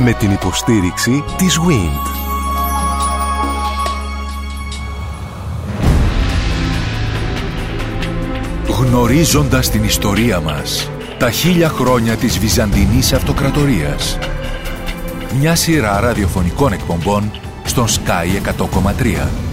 Με την υποστήριξη της WIND. Γνωρίζοντας την ιστορία μας, τα χίλια χρόνια της Βυζαντινής Αυτοκρατορίας. Μια σειρά ραδιοφωνικών εκπομπών στον Sky 100,3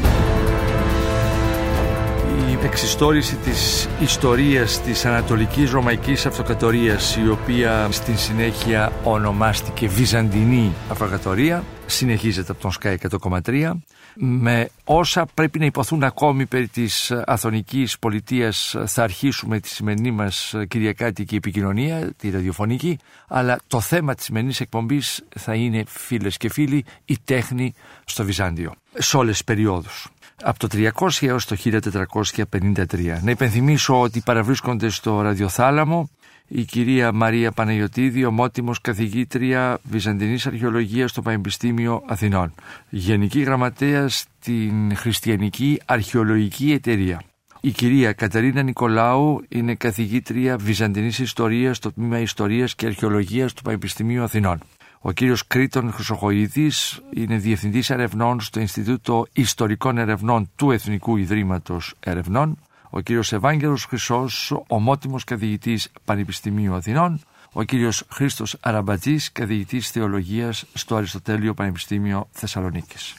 εξιστόρηση της ιστορίας της Ανατολικής Ρωμαϊκής Αυτοκρατορίας η οποία στην συνέχεια ονομάστηκε Βυζαντινή Αυτοκρατορία συνεχίζεται από τον Sky 100,3 με όσα πρέπει να υποθούν ακόμη περί της Αθωνικής Πολιτείας θα αρχίσουμε τη σημερινή μας κυριακάτικη επικοινωνία, τη ραδιοφωνική αλλά το θέμα της σημερινής εκπομπής θα είναι φίλες και φίλοι η τέχνη στο Βυζάντιο σε όλες τις περιόδους από το 300 έως το 1453. Να υπενθυμίσω ότι παραβρίσκονται στο ραδιοθάλαμο η κυρία Μαρία Παναγιωτίδη, ομότιμος καθηγήτρια Βυζαντινής Αρχαιολογίας στο Πανεπιστήμιο Αθηνών. Γενική Γραμματέα στην Χριστιανική Αρχαιολογική Εταιρεία. Η κυρία Καταρίνα Νικολάου είναι καθηγήτρια Βυζαντινής Ιστορίας στο Τμήμα Ιστορίας και Αρχαιολογίας του Πανεπιστημίου Αθηνών. Ο κύριος Κρήτον Χρυσοχοίδης είναι Διευθυντής Ερευνών στο Ινστιτούτο Ιστορικών Ερευνών του Εθνικού Ιδρύματος Ερευνών. Ο κύριος Ευάγγελος Χρυσός, ομότιμος καθηγητής Πανεπιστημίου Αθηνών. Ο κύριος Χρήστος Αραμπατζής, καθηγητής Θεολογίας στο Αριστοτέλειο Πανεπιστήμιο Θεσσαλονίκης.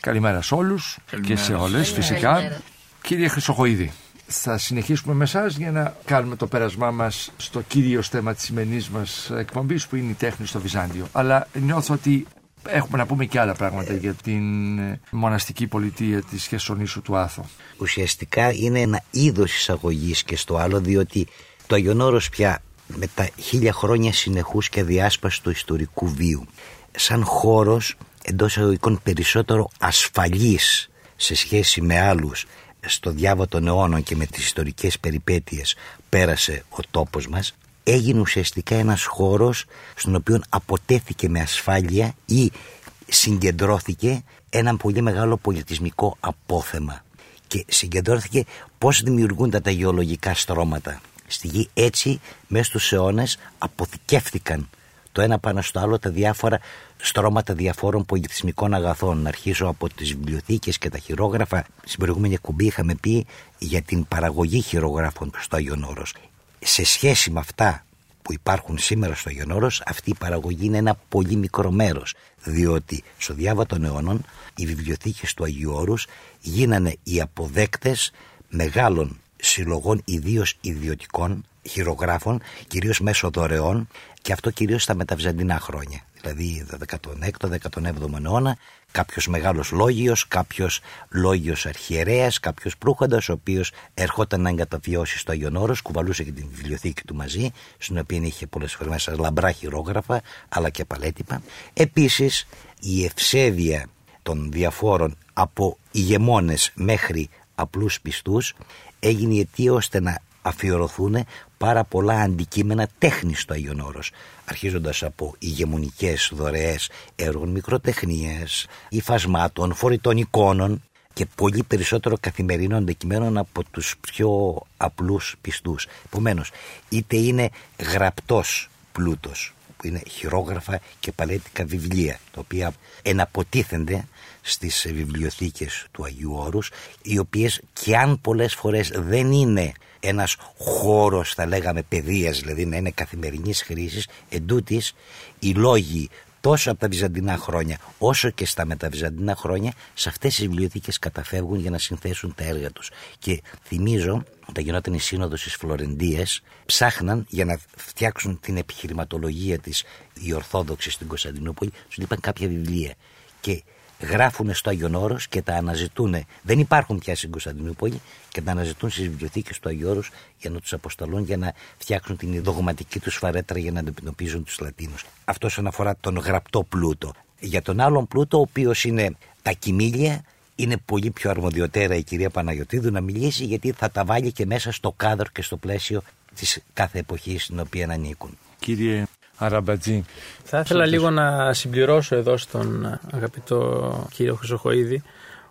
Καλημέρα σε όλους και σε όλες φυσικά. Κύριε Χρυσοχοίδη, θα συνεχίσουμε με εσά για να κάνουμε το πέρασμά μας στο κύριο θέμα της σημερινής μας εκπομπής που είναι η τέχνη στο Βυζάντιο. Αλλά νιώθω ότι έχουμε να πούμε και άλλα πράγματα για την ε, μοναστική πολιτεία της Χερσονήσου του Άθο. Ουσιαστικά είναι ένα είδος εισαγωγής και στο άλλο, διότι το Αγιονόρο πια με τα χίλια χρόνια συνεχούς και διάσπαση του ιστορικού βίου, σαν χώρος εντός εισαγωγικών περισσότερο ασφαλής σε σχέση με άλλους στο διάβα των αιώνων και με τις ιστορικές περιπέτειες πέρασε ο τόπος μας έγινε ουσιαστικά ένας χώρος στον οποίο αποτέθηκε με ασφάλεια ή συγκεντρώθηκε ένα πολύ μεγάλο πολιτισμικό απόθεμα. Και συγκεντρώθηκε πώς δημιουργούνται τα γεωλογικά στρώματα. Στη γη έτσι μέσα στους αιώνες αποθηκεύτηκαν το ένα πάνω στο άλλο τα διάφορα στρώματα διαφόρων πολιτισμικών αγαθών. Να αρχίσω από τις βιβλιοθήκες και τα χειρόγραφα. Στην προηγούμενη εκπομπή είχαμε πει για την παραγωγή χειρογράφων στο Άγιον Όρος. Σε σχέση με αυτά που υπάρχουν σήμερα στο Άγιον Όρος, αυτή η παραγωγή είναι ένα πολύ μικρό μέρος. Διότι στο διάβα των αιώνων οι βιβλιοθήκες του Αγίου Όρους γίνανε οι αποδέκτες μεγάλων συλλογών ιδίως ιδιωτικών χειρογράφων, κυρίως μέσω δωρεών και αυτό κυρίως στα μεταβυζαντινά χρόνια. Δηλαδή 16ο, 17ο αιώνα, κάποιος μεγάλος λόγιος, κάποιος λόγιος αρχιερέας, κάποιος προύχοντας, ο οποίος ερχόταν να εγκαταβιώσει στο Άγιον Όρος, κουβαλούσε και την βιβλιοθήκη του μαζί, στην οποία είχε πολλές φορές μέσα λαμπρά χειρόγραφα, αλλά και παλέτυπα. Επίσης, η ευσέβεια των διαφόρων από ηγεμόνες μέχρι απλούς πιστούς έγινε η αιτία ώστε να αφιερωθούν πάρα πολλά αντικείμενα τέχνης στο Άγιον Όρος αρχίζοντας από ηγεμονικές δωρεές έργων μικροτεχνίες, υφασμάτων, φορητών εικόνων και πολύ περισσότερο καθημερινών αντικειμένων από τους πιο απλούς πιστούς. Επομένως, είτε είναι γραπτός πλούτος, που είναι χειρόγραφα και παλέτικα βιβλία, τα οποία εναποτίθενται στις βιβλιοθήκες του Αγίου Όρους, οι οποίες και αν πολλές φορές δεν είναι ένας χώρος θα λέγαμε παιδείας δηλαδή να είναι καθημερινής χρήσης εντούτοις οι λόγοι τόσο από τα βυζαντινά χρόνια όσο και στα μεταβυζαντινά χρόνια σε αυτές τις βιβλιοθήκες καταφεύγουν για να συνθέσουν τα έργα τους. Και θυμίζω όταν γινόταν η σύνοδος στις Φλωρεντίες ψάχναν για να φτιάξουν την επιχειρηματολογία της οι Ορθόδοξοι στην Κωνσταντινούπολη τους λείπαν κάποια βιβλία. Και γράφουν στο Άγιον Όρος και τα αναζητούν. Δεν υπάρχουν πια στην Κωνσταντινούπολη και τα αναζητούν στις βιβλιοθήκες του Αγίου Όρους για να τους αποσταλούν για να φτιάξουν την δογματική τους φαρέτρα για να αντιμετωπίζουν τους Λατίνους. Αυτό όσον αφορά τον γραπτό πλούτο. Για τον άλλον πλούτο, ο οποίος είναι τα κοιμήλια, είναι πολύ πιο αρμοδιοτέρα η κυρία Παναγιοτήδου να μιλήσει γιατί θα τα βάλει και μέσα στο κάδρο και στο πλαίσιο της κάθε εποχής στην οποία ανήκουν. Κύριε Αραμπατζή. Θα ήθελα λίγο να συμπληρώσω εδώ στον αγαπητό κύριο Χρυσοχοίδη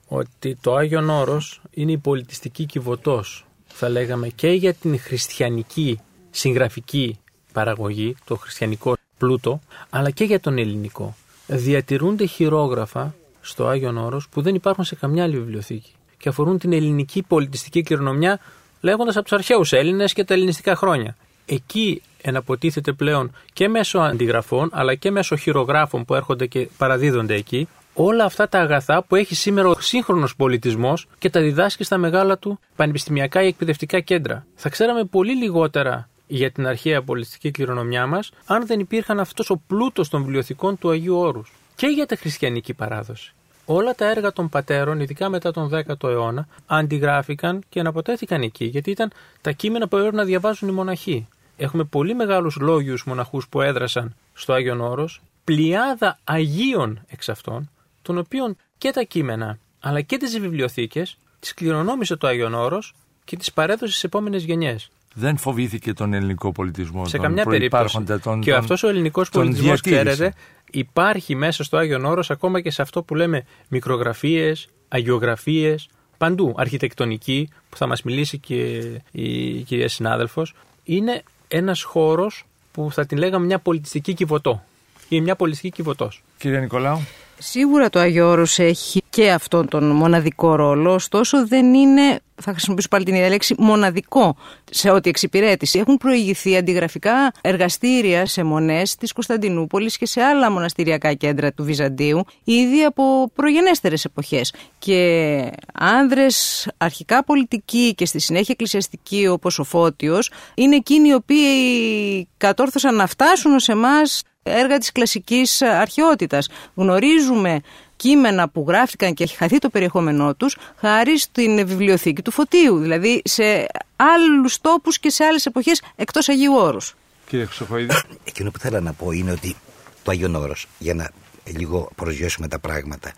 ότι το Άγιον Όρος είναι η πολιτιστική κυβωτός θα λέγαμε και για την χριστιανική συγγραφική παραγωγή, το χριστιανικό πλούτο, αλλά και για τον ελληνικό. διατηρούνται χειρόγραφα στο Άγιον Όρος που δεν υπάρχουν σε καμιά άλλη βιβλιοθήκη και αφορούν την ελληνική πολιτιστική κληρονομιά λέγοντας από τους αρχαίους Έλληνες και τα ελληνιστικά χρόνια. Εκεί εναποτίθεται πλέον και μέσω αντιγραφών αλλά και μέσω χειρογράφων που έρχονται και παραδίδονται εκεί όλα αυτά τα αγαθά που έχει σήμερα ο σύγχρονος πολιτισμός και τα διδάσκει στα μεγάλα του πανεπιστημιακά ή εκπαιδευτικά κέντρα. Θα ξέραμε πολύ λιγότερα για την αρχαία πολιτιστική κληρονομιά μας, αν δεν υπήρχαν αυτός ο πλούτος των βιβλιοθηκών του Αγίου Όρους. Και για τη χριστιανική παράδοση. Όλα τα έργα των πατέρων, ειδικά μετά τον 10ο αιώνα, αντιγράφηκαν και αναποτέθηκαν εκεί, γιατί ήταν τα κείμενα που έπρεπε να διαβάζουν οι μοναχοί. Έχουμε πολύ μεγάλους λόγιους μοναχούς που έδρασαν στο Άγιον Όρος, πλειάδα Αγίων εξ αυτών, των οποίων και τα κείμενα αλλά και τις βιβλιοθήκες τις κληρονόμησε το Άγιον Όρος και τις παρέδωσε στις επόμενες γενιές. Δεν φοβήθηκε τον ελληνικό πολιτισμό. Σε καμιά περίπτωση. Τον, και αυτός ο ελληνικός πολιτισμός, ξέρετε, υπάρχει μέσα στο Άγιον Όρος ακόμα και σε αυτό που λέμε μικρογραφίες, αγιογραφίες, παντού. Αρχιτεκτονική, που θα μας μιλήσει και η κυρία συνάδελφος. Είναι ένας χώρος που θα την λέγαμε μια πολιτιστική κυβωτό. Είναι μια πολιτιστική κυβωτός. Κύριε Νικολάου. Σίγουρα το Άγιο Όρος έχει και αυτόν τον μοναδικό ρόλο, ωστόσο δεν είναι, θα χρησιμοποιήσω πάλι την ίδια λέξη, μοναδικό σε ό,τι εξυπηρέτηση. Έχουν προηγηθεί αντιγραφικά εργαστήρια σε μονές της Κωνσταντινούπολης και σε άλλα μοναστηριακά κέντρα του Βυζαντίου, ήδη από προγενέστερες εποχές. Και άνδρες αρχικά πολιτικοί και στη συνέχεια εκκλησιαστικοί όπως ο Φώτιος, είναι εκείνοι οι οποίοι κατόρθωσαν να φτάσουν σε εμά έργα της κλασικής αρχαιότητας. Γνωρίζουμε κείμενα που γράφτηκαν και έχει χαθεί το περιεχόμενό τους χάρη στην βιβλιοθήκη του Φωτίου, δηλαδή σε άλλους τόπους και σε άλλες εποχές εκτός Αγίου Όρους. Κύριε Χρυσοχοίδη. Εκείνο που θέλω να πω είναι ότι το Αγίον Όρος, για να λίγο προσγειώσουμε τα πράγματα,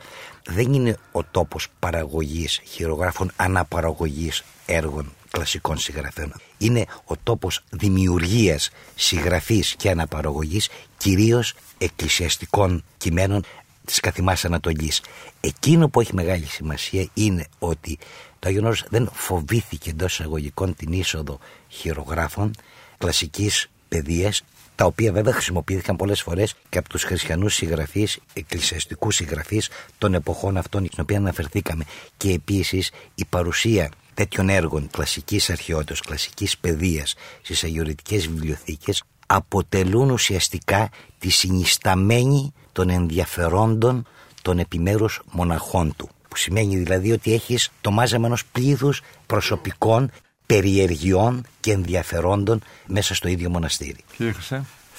δεν είναι ο τόπος παραγωγής χειρογράφων αναπαραγωγής έργων κλασικών συγγραφέων. Είναι ο τόπος δημιουργίας, συγγραφής και αναπαραγωγής κυρίως εκκλησιαστικών κειμένων της καθημάς Ανατολής. Εκείνο που έχει μεγάλη σημασία είναι ότι το Άγιον δεν φοβήθηκε εντός εισαγωγικών την είσοδο χειρογράφων κλασικής παιδείας τα οποία βέβαια χρησιμοποιήθηκαν πολλές φορές και από τους χριστιανούς συγγραφείς, εκκλησιαστικούς συγγραφείς των εποχών αυτών στην οποία αναφερθήκαμε και επίσης η παρουσία τέτοιων έργων κλασικής αρχαιότητας, κλασικής παιδείας στις αγιορετικές βιβλιοθήκες αποτελούν ουσιαστικά τη συνισταμένη των ενδιαφερόντων των επιμέρους μοναχών του. Που σημαίνει δηλαδή ότι έχεις το μάζεμα ενός πλήθους προσωπικών περιεργειών και ενδιαφερόντων μέσα στο ίδιο μοναστήρι. Κύριε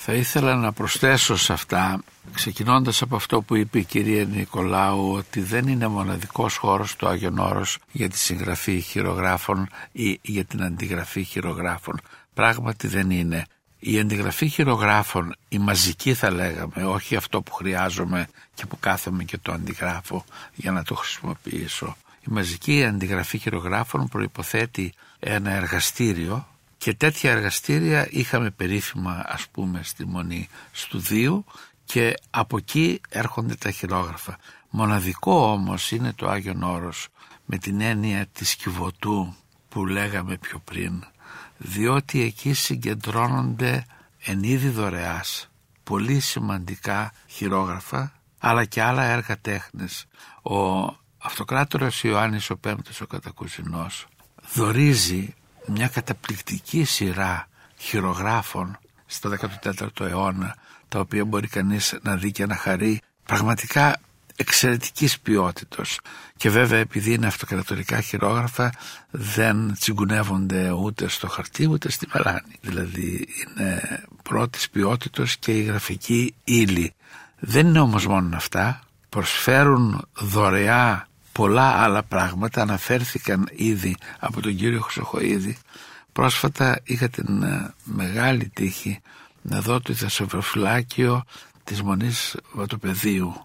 Θα ήθελα να προσθέσω σε αυτά, ξεκινώντας από αυτό που είπε η κυρία Νικολάου, ότι δεν είναι μοναδικός χώρος του Άγιον Όρος για τη συγγραφή χειρογράφων ή για την αντιγραφή χειρογράφων. Πράγματι δεν είναι. Η αντιγραφή χειρογράφων, η μαζική θα λέγαμε, όχι αυτό που χρειάζομαι και που κάθομαι και το αντιγράφω για να το χρησιμοποιήσω. Η μαζική αντιγραφή χειρογράφων προϋποθέτει ένα εργαστήριο και τέτοια εργαστήρια είχαμε περίφημα ας πούμε στη Μονή Στουδίου και από εκεί έρχονται τα χειρόγραφα. Μοναδικό όμως είναι το Άγιον Όρος με την έννοια της κυβωτού που λέγαμε πιο πριν διότι εκεί συγκεντρώνονται εν είδη δωρεάς πολύ σημαντικά χειρόγραφα αλλά και άλλα έργα τέχνης. Ο αυτοκράτορας Ιωάννης ο Πέμπτος ο Κατακουζινός δορίζει μια καταπληκτική σειρά χειρογράφων στο 14ο αιώνα τα οποία μπορεί κανείς να δει και να χαρεί πραγματικά εξαιρετικής ποιότητος. Και βέβαια επειδή είναι αυτοκρατορικά χειρόγραφα δεν τσιγκουνεύονται ούτε στο χαρτί ούτε στη μελάνη δηλαδή είναι πρώτης ποιότητος και η γραφική ύλη. Δεν είναι όμως μόνο αυτά. Προσφέρουν δωρεά πολλά άλλα πράγματα. Αναφέρθηκαν ήδη από τον κύριο Χρυσοχοίδη. Πρόσφατα είχα την ε, μεγάλη τύχη να δω το θεσσοβροφυλάκιο της Μονής Βατοπεδίου.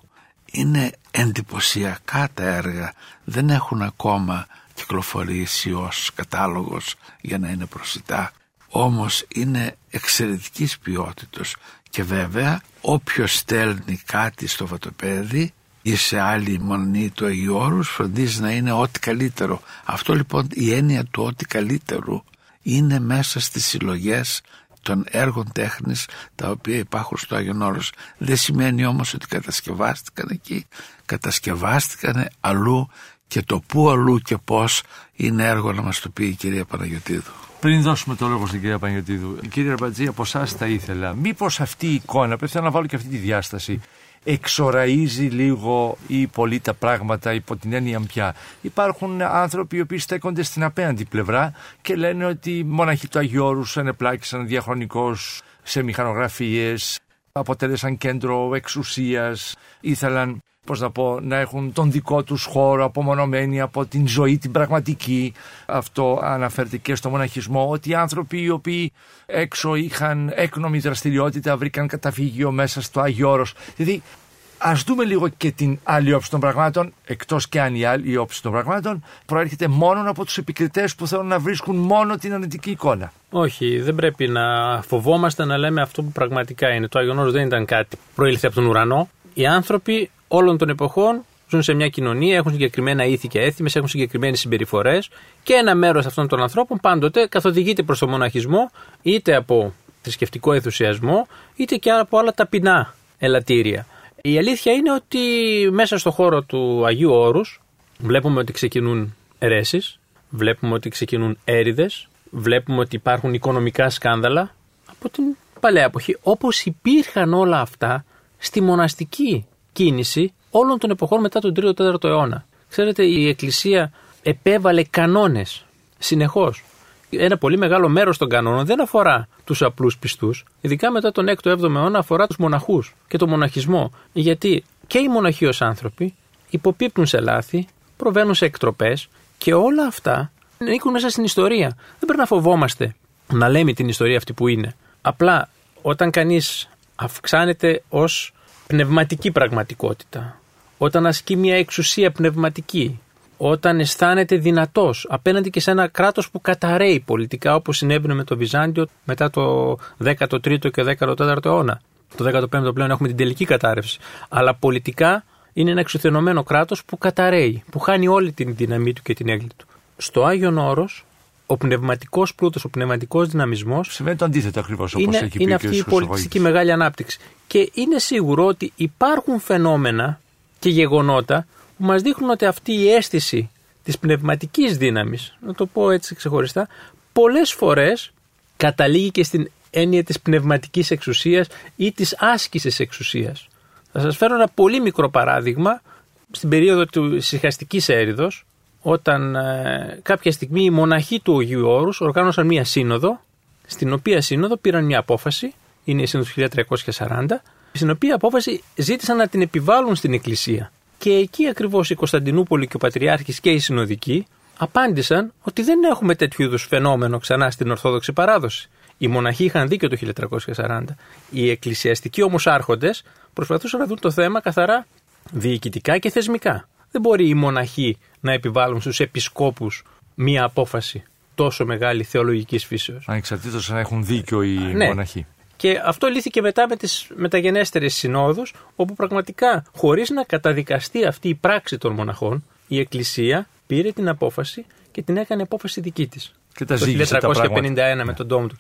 Είναι εντυπωσιακά τα έργα. Δεν έχουν ακόμα κυκλοφορήσει ως κατάλογος για να είναι προσιτά. Όμως είναι εξαιρετικής ποιότητος. Και βέβαια όποιος στέλνει κάτι στο βατοπέδι ή σε άλλη μονή του Αγίου Όρους φροντίζει να είναι ό,τι καλύτερο αυτό λοιπόν η έννοια του ό,τι καλύτερου είναι μέσα στις συλλογές των έργων τέχνης τα οποία υπάρχουν στο Άγιον Όρος. Δεν σημαίνει όμως ότι κατασκευάστηκαν εκεί, κατασκευάστηκαν αλλού και το πού αλλού και πώς είναι έργο να μας το πει η κυρία Παναγιωτίδου. Πριν δώσουμε το λόγο στην κυρία Παναγιωτίδου, κύριε Ραμπατζή, από εσάς θα ήθελα, μήπως αυτή η εικόνα, πρέπει να βάλω και αυτή τη διάσταση, εξοραίζει λίγο ή πολύ τα πράγματα υπό την έννοια πια. Υπάρχουν άνθρωποι οι οποίοι στέκονται στην απέναντι πλευρά και λένε ότι οι μοναχοί του Αγιώρου ενεπλάκησαν διαχρονικώς σε μηχανογραφίες, αποτέλεσαν κέντρο εξουσίας, ήθελαν πώς να πω, να έχουν τον δικό τους χώρο απομονωμένοι από την ζωή την πραγματική. Αυτό αναφέρεται και στο μοναχισμό, ότι οι άνθρωποι οι οποίοι έξω είχαν έκνομη δραστηριότητα βρήκαν καταφύγιο μέσα στο Άγιο Όρος. Δηλαδή Α δούμε λίγο και την άλλη όψη των πραγμάτων, εκτός και αν η άλλη όψη των πραγμάτων προέρχεται μόνο από τους επικριτές που θέλουν να βρίσκουν μόνο την αρνητική εικόνα. Όχι, δεν πρέπει να φοβόμαστε να λέμε αυτό που πραγματικά είναι. Το Άγιον δεν ήταν κάτι που προήλθε από τον ουρανό. Οι άνθρωποι όλων των εποχών ζουν σε μια κοινωνία, έχουν συγκεκριμένα ήθη και έθιμες, έχουν συγκεκριμένες συμπεριφορές και ένα μέρος αυτών των ανθρώπων πάντοτε καθοδηγείται προς τον μοναχισμό είτε από θρησκευτικό ενθουσιασμό είτε και από άλλα ταπεινά ελαττήρια. Η αλήθεια είναι ότι μέσα στο χώρο του Αγίου Όρους βλέπουμε ότι ξεκινούν αιρέσεις, βλέπουμε ότι ξεκινούν έρηδες, βλέπουμε ότι υπάρχουν οικονομικά σκάνδαλα από την παλαιά εποχή, όπως υπήρχαν όλα αυτά στη μοναστική κίνηση όλων των εποχών μετά τον 3ο-4ο αιώνα. Ξέρετε, η Εκκλησία επέβαλε κανόνες συνεχώς. Ένα πολύ μεγάλο μέρος των κανόνων δεν αφορά τους απλούς πιστούς, ειδικά μετά τον 6ο-7ο αιώνα αφορά τους μοναχούς και τον μοναχισμό. Γιατί και οι μοναχοί ως άνθρωποι υποπίπτουν σε λάθη, προβαίνουν σε εκτροπές και όλα αυτά ανήκουν μέσα στην ιστορία. Δεν πρέπει να φοβόμαστε να λέμε την ιστορία αυτή που είναι. Απλά όταν κανείς αυξάνεται ως πνευματική πραγματικότητα, όταν ασκεί μια εξουσία πνευματική, όταν αισθάνεται δυνατός απέναντι και σε ένα κράτος που καταραίει πολιτικά, όπως συνέβαινε με το Βυζάντιο μετά το 13ο και 14ο αιώνα. Το 15ο πλέον έχουμε την τελική κατάρρευση. Αλλά πολιτικά είναι ένα εξουθενωμένο κράτος που καταραίει, που χάνει όλη την δύναμή του και την έγκλη του. Στο Άγιον Όρος, ο πνευματικός πλούτος, ο πνευματικός δυναμισμός. Σημαίνει το αντίθετο ακριβώς όπως είναι, έχει πει είναι ο αυτή η πολιτιστική μεγάλη ανάπτυξη. Και είναι σίγουρο ότι υπάρχουν φαινόμενα και γεγονότα που μας δείχνουν ότι αυτή η αίσθηση της πνευματικής δύναμης, να το πω έτσι ξεχωριστά, πολλές φορές καταλήγει και στην έννοια της πνευματικής εξουσίας ή της άσκησης εξουσίας. Θα σας φέρω ένα πολύ μικρό παράδειγμα στην περίοδο του συχαστικής έρηδος, όταν ε, κάποια στιγμή οι μοναχοί του Αγίου Όρους οργάνωσαν μία σύνοδο, στην οποία σύνοδο πήραν μια απόφαση, είναι η σύνοδος 1340, στην οποία απόφαση ζήτησαν να την επιβάλλουν στην Εκκλησία. Και εκεί ακριβώς η Κωνσταντινούπολη και ο Πατριάρχης και οι συνοδικοί απάντησαν ότι δεν έχουμε τέτοιου είδους φαινόμενο ξανά στην Ορθόδοξη παράδοση. Οι μοναχοί είχαν δίκιο το 1340. Οι εκκλησιαστικοί όμως άρχοντες προσπαθούσαν να δουν το θέμα καθαρά διοικητικά και θεσμικά. Δεν μπορεί οι μοναχοί να επιβάλλουν στους επισκόπους μία απόφαση τόσο μεγάλη θεολογικής φύσεως. Ανεξαρτήτως αν έχουν δίκιο οι ναι. μοναχοί. Και αυτό λύθηκε μετά με τις μεταγενέστερες συνόδους, όπου πραγματικά χωρίς να καταδικαστεί αυτή η πράξη των μοναχών, η Εκκλησία πήρε την απόφαση και την έκανε απόφαση δική της. Και τα το ζήγησε 1351 τα πράγματα. με τον τόμο του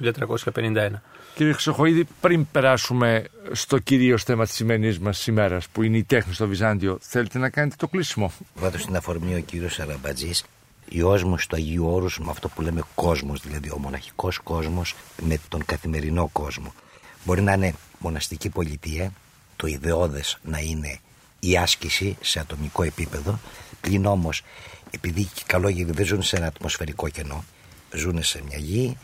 1351. Κύριε Χρυσοχοίδη, πριν περάσουμε στο κυρίως θέμα της σημερινής μας ημέρας, που είναι η τέχνη στο Βυζάντιο, θέλετε να κάνετε το κλείσιμο; Βάτω στην αφορμή ο κύριος Αραμπατζή, ιός του Αγίου Όρους με αυτό που λέμε κόσμος, δηλαδή ο μοναχικός κόσμος με τον καθημερινό κόσμο. Μπορεί να είναι μοναστική πολιτεία, το ιδεώδες να είναι η άσκηση σε ατομικό επίπεδο, πλην όμως επειδή οι καλόγεροι δεν ζουν σε ένα ατμοσφαιρικό κενό, ζουν σε μια γη,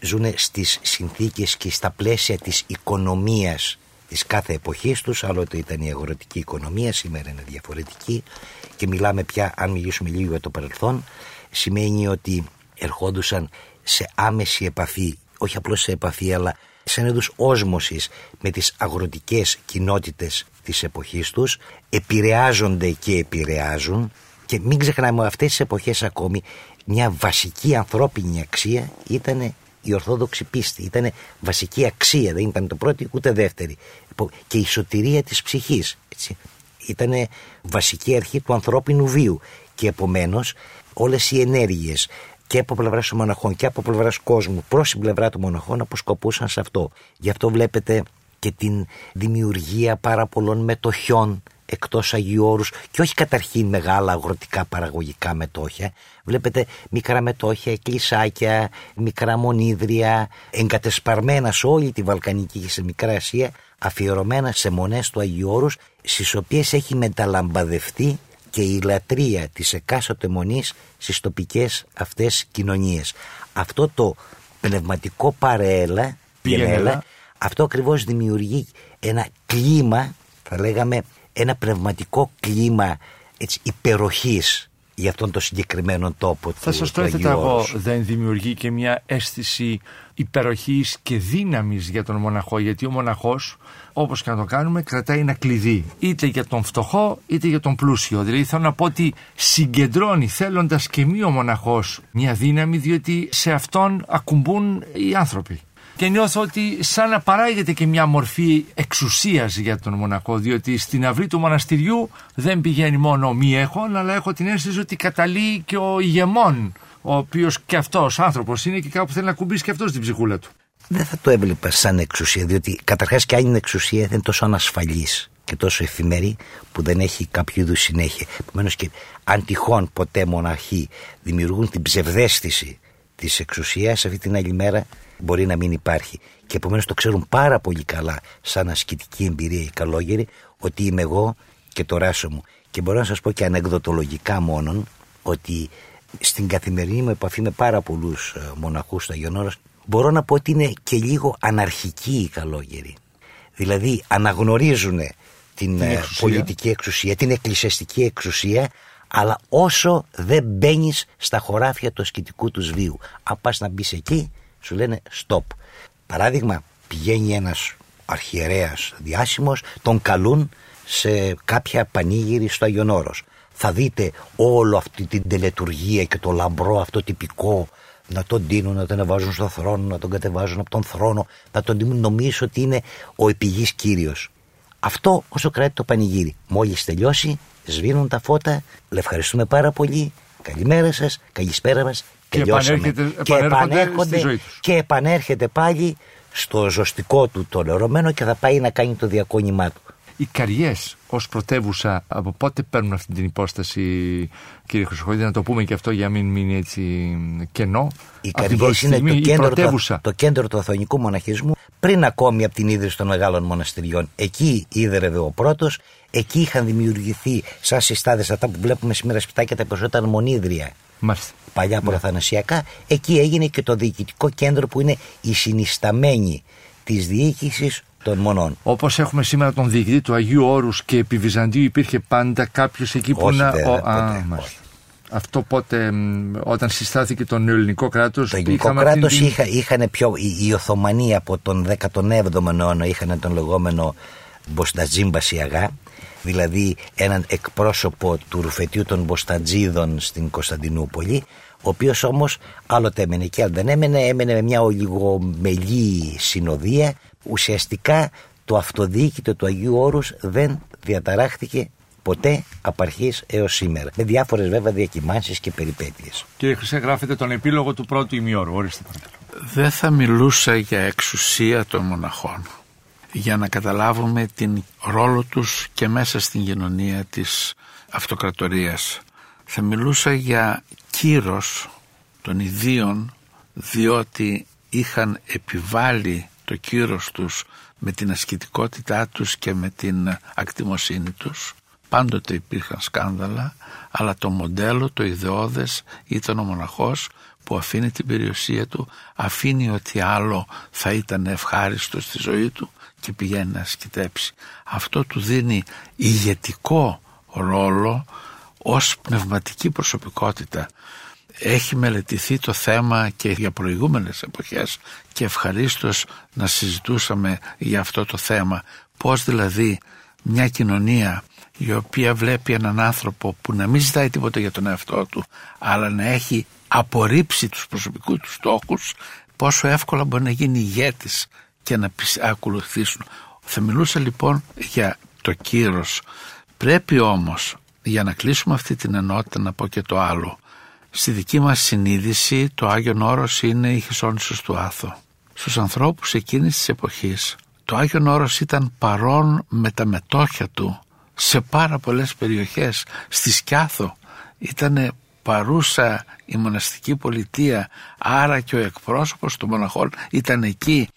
ζουν στις συνθήκες και στα πλαίσια της οικονομίας της κάθε εποχής τους, άλλοτε ήταν η αγροτική οικονομία, σήμερα είναι διαφορετική και μιλάμε πια, αν μιλήσουμε λίγο για το παρελθόν, σημαίνει ότι ερχόντουσαν σε άμεση επαφή, όχι απλώς σε επαφή, αλλά σε ένα είδους όσμωσης με τις αγροτικές κοινότητες της εποχής τους, επηρεάζονται και επηρεάζουν. Και μην ξεχνάμε αυτές τις εποχές ακόμη μια βασική ανθρώπινη αξία ήταν η ορθόδοξη πίστη, ήταν βασική αξία, δεν ήταν το πρώτο ούτε δεύτερη και η σωτηρία της ψυχής έτσι. ήταν βασική αρχή του ανθρώπινου βίου και επομένως όλες οι ενέργειες και από πλευράς των μοναχών και από πλευράς κόσμου προς την πλευρά των μοναχών αποσκοπούσαν σε αυτό. Γι' αυτό βλέπετε και την δημιουργία πάρα πολλών μετοχιών εκτός Αγίου Όρους και όχι καταρχήν μεγάλα αγροτικά παραγωγικά μετόχια. Βλέπετε μικρά μετόχια, εκκλησάκια, μικρά μονίδρια, εγκατεσπαρμένα σε όλη τη Βαλκανική και σε Μικρά Ασία, αφιερωμένα σε μονές του Αγίου Όρους, στις οποίες έχει μεταλαμπαδευτεί και η λατρεία της εκάστοτε μονής στις τοπικές αυτές κοινωνίες. Αυτό το πνευματικό παρέλα, αυτό ακριβώς δημιουργεί ένα κλίμα, θα λέγαμε, ένα πνευματικό κλίμα έτσι, υπεροχής για αυτόν τον συγκεκριμένο τόπο Θα σας το έθετα εγώ, δεν δημιουργεί και μια αίσθηση υπεροχής και δύναμης για τον μοναχό, γιατί ο μοναχός, όπως και να το κάνουμε, κρατάει ένα κλειδί, είτε για τον φτωχό, είτε για τον πλούσιο. Δηλαδή θέλω να πω ότι συγκεντρώνει, θέλοντας και μη ο μοναχός, μια δύναμη, διότι σε αυτόν ακουμπούν οι άνθρωποι και νιώθω ότι σαν να παράγεται και μια μορφή εξουσίας για τον μοναχό διότι στην αυλή του μοναστηριού δεν πηγαίνει μόνο μη έχων αλλά έχω την αίσθηση ότι καταλύει και ο ηγεμόν ο οποίος και αυτός άνθρωπος είναι και κάπου θέλει να κουμπίσει και αυτός την ψυχούλα του. Δεν θα το έβλεπα σαν εξουσία διότι καταρχάς και αν είναι εξουσία δεν είναι τόσο ανασφαλής και τόσο εφημερή που δεν έχει κάποιο είδους συνέχεια. Επομένως και αν τυχόν ποτέ μοναχοί δημιουργούν την ψευδέστηση της εξουσίας αυτή την άλλη μέρα μπορεί να μην υπάρχει. Και επομένως το ξέρουν πάρα πολύ καλά, σαν ασκητική εμπειρία οι καλόγεροι, ότι είμαι εγώ και το ράσο μου. Και μπορώ να σας πω και ανεκδοτολογικά μόνον, ότι στην καθημερινή μου επαφή με πάρα πολλούς ε, μοναχούς στο Αγιονόρο, μπορώ να πω ότι είναι και λίγο αναρχικοί οι καλόγεροι. Δηλαδή αναγνωρίζουν την, ε, πολιτική εξουσία, την εκκλησιαστική εξουσία, αλλά όσο δεν μπαίνεις στα χωράφια του ασκητικού τους βίου. Αν πας να μπεις εκεί, σου λένε stop. Παράδειγμα, πηγαίνει ένας αρχιερέας διάσημος, τον καλούν σε κάποια πανήγυρη στο Αγιονόρος. Θα δείτε όλο αυτή την τελετουργία και το λαμπρό αυτό τυπικό να τον δίνουν, να τον βάζουν στον θρόνο, να τον κατεβάζουν από τον θρόνο, να τον δίνουν νομίζω ότι είναι ο επιγής κύριος. Αυτό όσο κρατάει το πανηγύρι. Μόλις τελειώσει, σβήνουν τα φώτα, le ευχαριστούμε πάρα πολύ, καλημέρα σας, καλησπέρα μας, και, επανέρχεται, και, επανέρχονται στη ζωή τους. και επανέρχεται πάλι στο ζωστικό του το λερωμένο και θα πάει να κάνει το διακόνημά του. Οι καριές ως πρωτεύουσα από πότε παίρνουν αυτή την υπόσταση κύριε Χρυσοχοίδη να το πούμε και αυτό για να μην μείνει έτσι κενό. Οι καριές είναι το κέντρο, το, το κέντρο του αθωνικού μοναχισμού πριν ακόμη από την ίδρυση των μεγάλων μοναστηριών. Εκεί ίδρυε ο πρώτος, εκεί είχαν δημιουργηθεί σαν συστάδες αυτά που βλέπουμε σήμερα σπιτάκια τα περισσότερα μονίδρια Μάλιστα. Παλιά προθανασιακά, εκεί έγινε και το διοικητικό κέντρο που είναι η συνισταμένη της διοίκησης των μονών. Όπως έχουμε σήμερα τον διοικητή του Αγίου Όρους και επί Βυζαντίου υπήρχε πάντα κάποιος εκεί που όχι, να... Βέβαια, ο... ποτέ, όχι. Αυτό πότε, όταν συστάθηκε το νεοελληνικό κράτος... Το ελληνικό κράτος την... είχα, είχαν πιο... Οι Οθωμανοί από τον 17ο αιώνα είχαν τον λεγόμενο Μποστατζίμπα Σιαγά δηλαδή έναν εκπρόσωπο του ρουφετιού των Μποστατζίδων στην Κωνσταντινούπολη ο οποίος όμως άλλοτε έμενε και αν δεν έμενε, έμενε με μια ολιγομελή συνοδεία. Ουσιαστικά το αυτοδιοίκητο του Αγίου Όρους δεν διαταράχθηκε ποτέ από αρχής έως σήμερα. Με διάφορες βέβαια διακυμάνσεις και περιπέτειες. Κύριε Χρυσέ, γράφετε τον επίλογο του πρώτου ημιώρου. Ορίστε Δεν θα μιλούσα για εξουσία των μοναχών για να καταλάβουμε την ρόλο τους και μέσα στην κοινωνία της αυτοκρατορίας. Θα μιλούσα για κύρος των ιδίων διότι είχαν επιβάλει το κύρος τους με την ασκητικότητά τους και με την ακτιμοσύνη τους. Πάντοτε υπήρχαν σκάνδαλα, αλλά το μοντέλο, το ιδεώδες ήταν ο μοναχός που αφήνει την περιουσία του, αφήνει ότι άλλο θα ήταν ευχάριστο στη ζωή του και πηγαίνει να σκητέψει. Αυτό του δίνει ηγετικό ρόλο ως πνευματική προσωπικότητα. Έχει μελετηθεί το θέμα και για προηγούμενες εποχές και ευχαρίστως να συζητούσαμε για αυτό το θέμα. Πώς δηλαδή μια κοινωνία η οποία βλέπει έναν άνθρωπο που να μην ζητάει τίποτα για τον εαυτό του αλλά να έχει απορρίψει τους προσωπικούς του στόχους πόσο εύκολα μπορεί να γίνει ηγέτης και να ακολουθήσουν. Θα μιλούσα λοιπόν για το κύρος. Πρέπει όμως για να κλείσουμε αυτή την ενότητα να πω και το άλλο. Στη δική μας συνείδηση το Άγιον Όρος είναι η Χεσόνησος του Άθο. Στους ανθρώπους εκείνης της εποχής το Άγιον Όρος ήταν παρόν με τα μετόχια του σε πάρα πολλές περιοχές. Στη Σκιάθο ήταν παρούσα η μοναστική πολιτεία άρα και ο εκπρόσωπος των μοναχών ήταν εκεί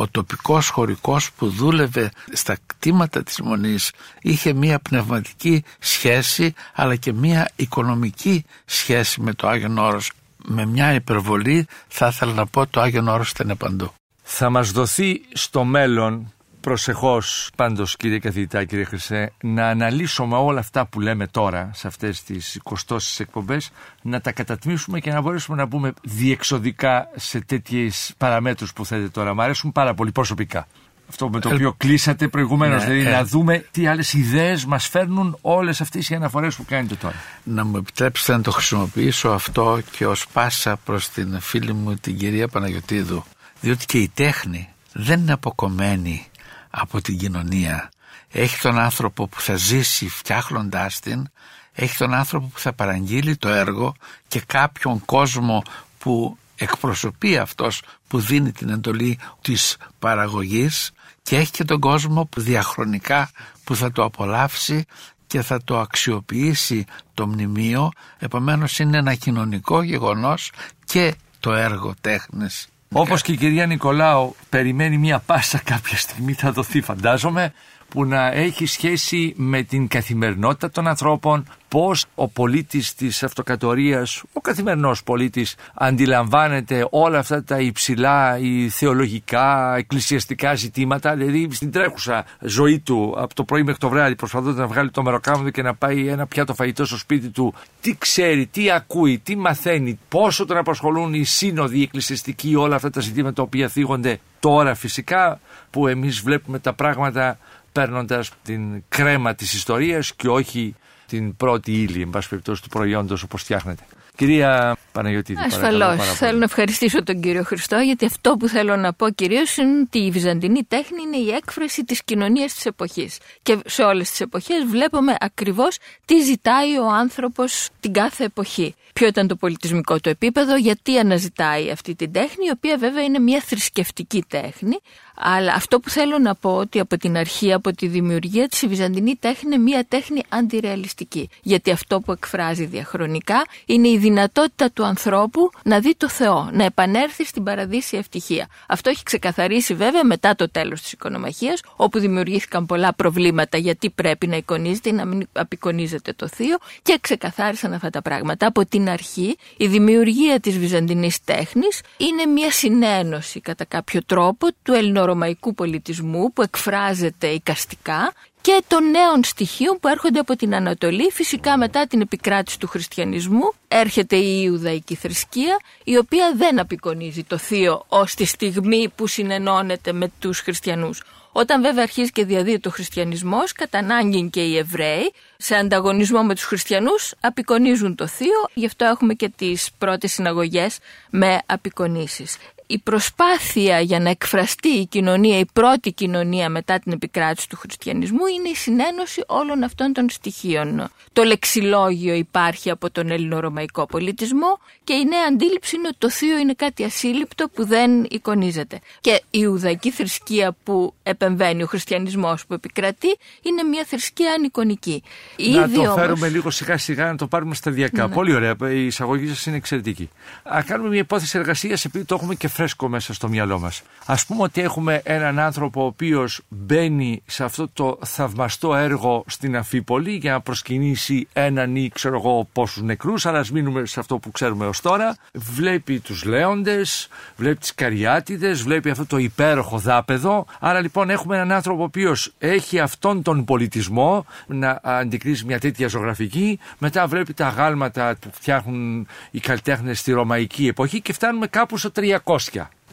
ο τοπικός χωρικός που δούλευε στα κτήματα της Μονής είχε μία πνευματική σχέση αλλά και μία οικονομική σχέση με το Άγιον Όρος. Με μια υπερβολή θα ήθελα να πω το Άγιον Όρος ήταν παντού. Θα μας δοθεί στο μέλλον προσεχώς πάντως κύριε καθηγητά κύριε Χρυσέ να αναλύσουμε όλα αυτά που λέμε τώρα σε αυτές τις 20 εκπομπές να τα κατατμήσουμε και να μπορέσουμε να μπούμε διεξοδικά σε τέτοιες παραμέτρους που θέλετε τώρα. Μ' αρέσουν πάρα πολύ προσωπικά. Αυτό με το οποίο κλείσατε προηγουμένως, ναι, δηλαδή ε. να δούμε τι άλλες ιδέες μας φέρνουν όλες αυτές οι αναφορές που κάνετε τώρα. Να μου επιτρέψετε να το χρησιμοποιήσω αυτό και ως πάσα προς την φίλη μου την κυρία Παναγιοτήδου. Διότι και η τέχνη δεν είναι αποκομμένη από την κοινωνία. Έχει τον άνθρωπο που θα ζήσει φτιάχνοντάς την, έχει τον άνθρωπο που θα παραγγείλει το έργο και κάποιον κόσμο που εκπροσωπεί αυτός που δίνει την εντολή της παραγωγής και έχει και τον κόσμο που διαχρονικά που θα το απολαύσει και θα το αξιοποιήσει το μνημείο επομένως είναι ένα κοινωνικό γεγονός και το έργο τέχνης Όπως και η κυρία Νικολάου περιμένει μια πάσα κάποια στιγμή θα δοθεί φαντάζομαι που να έχει σχέση με την καθημερινότητα των ανθρώπων, πώς ο πολίτης της αυτοκατορίας, ο καθημερινός πολίτης αντιλαμβάνεται όλα αυτά τα υψηλά ή θεολογικά, εκκλησιαστικά ζητήματα, δηλαδή στην τρέχουσα ζωή του από το πρωί μέχρι το βράδυ προσπαθώντας να βγάλει το μεροκάμδο και να πάει ένα πιάτο φαγητό στο σπίτι του, τι ξέρει, τι ακούει, τι μαθαίνει, πόσο τον απασχολούν οι σύνοδοι, οι εκκλησιαστικοί, όλα αυτά τα ζητήματα τα οποία θίγονται τώρα φυσικά που εμείς βλέπουμε τα πράγματα παίρνοντας την κρέμα της ιστορίας και όχι την πρώτη ύλη, εν πάση περιπτώσει, του προϊόντος όπως φτιάχνεται. Κυρία Παναγιωτήδη, Ασφαλώς. Θέλω να ευχαριστήσω τον κύριο Χριστό, γιατί αυτό που θέλω να πω κυρίως είναι ότι η βυζαντινή τέχνη είναι η έκφραση της κοινωνίας της εποχής. Και σε όλες τις εποχές βλέπουμε ακριβώς τι ζητάει ο άνθρωπος την κάθε εποχή. Ποιο ήταν το πολιτισμικό του επίπεδο, γιατί αναζητάει αυτή την τέχνη, η οποία βέβαια είναι μια θρησκευτική τέχνη, αλλά αυτό που θέλω να πω ότι από την αρχή, από τη δημιουργία της η Βυζαντινή τέχνη είναι μια τέχνη αντιρεαλιστική. Γιατί αυτό που εκφράζει διαχρονικά είναι η δυνατότητα του ανθρώπου να δει το Θεό, να επανέλθει στην παραδείσια ευτυχία. Αυτό έχει ξεκαθαρίσει βέβαια μετά το τέλος της οικονομαχίας, όπου δημιουργήθηκαν πολλά προβλήματα γιατί πρέπει να εικονίζεται ή να μην απεικονίζεται το Θείο και ξεκαθάρισαν αυτά τα πράγματα. Από την αρχή η δημιουργία της Βυζαντινής τέχνης είναι μια συνένωση κατά κάποιο τρόπο του ελληνορωμαϊκού ρωμαϊκού πολιτισμού που εκφράζεται οικαστικά και των νέων στοιχείων που έρχονται από την Ανατολή. Φυσικά μετά την επικράτηση του χριστιανισμού έρχεται η Ιουδαϊκή θρησκεία η οποία δεν απεικονίζει το θείο ως τη στιγμή που συνενώνεται με τους χριστιανούς. Όταν βέβαια αρχίζει και διαδίδει το χριστιανισμός, κατά ανάγκη και οι Εβραίοι, σε ανταγωνισμό με τους χριστιανούς, απεικονίζουν το θείο, γι' αυτό έχουμε και τις πρώτες συναγωγές με απεικονίσεις η προσπάθεια για να εκφραστεί η κοινωνία, η πρώτη κοινωνία μετά την επικράτηση του χριστιανισμού είναι η συνένωση όλων αυτών των στοιχείων. Το λεξιλόγιο υπάρχει από τον ελληνορωμαϊκό πολιτισμό και η νέα αντίληψη είναι ότι το θείο είναι κάτι ασύλληπτο που δεν εικονίζεται. Και η Ιουδαϊκή θρησκεία που επεμβαίνει, ο χριστιανισμός που επικρατεί, είναι μια θρησκεία ανικονική. Να Ήδη το όμως... φέρουμε λίγο σιγά σιγά, να το πάρουμε σταδιακά. Ναι. Πολύ ωραία. Η εισαγωγή σας είναι εξαιρετική. Α κάνουμε μια υπόθεση εργασίας επειδή το έχουμε και φρέσκο μέσα στο μυαλό μας. Ας πούμε ότι έχουμε έναν άνθρωπο ο οποίος μπαίνει σε αυτό το θαυμαστό έργο στην Αφίπολη για να προσκυνήσει έναν ή ξέρω εγώ πόσους νεκρούς, αλλά ας μείνουμε σε αυτό που ξέρουμε ως τώρα. Βλέπει τους λέοντες, βλέπει τις καριάτιδες, βλέπει αυτό το υπέροχο δάπεδο. Άρα λοιπόν έχουμε έναν άνθρωπο ο οποίος έχει αυτόν τον πολιτισμό να αντικρίσει μια τέτοια ζωγραφική. Μετά βλέπει τα γάλματα που φτιάχνουν οι καλλιτέχνες στη Ρωμαϊκή εποχή και φτάνουμε κάπου στο 300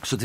στο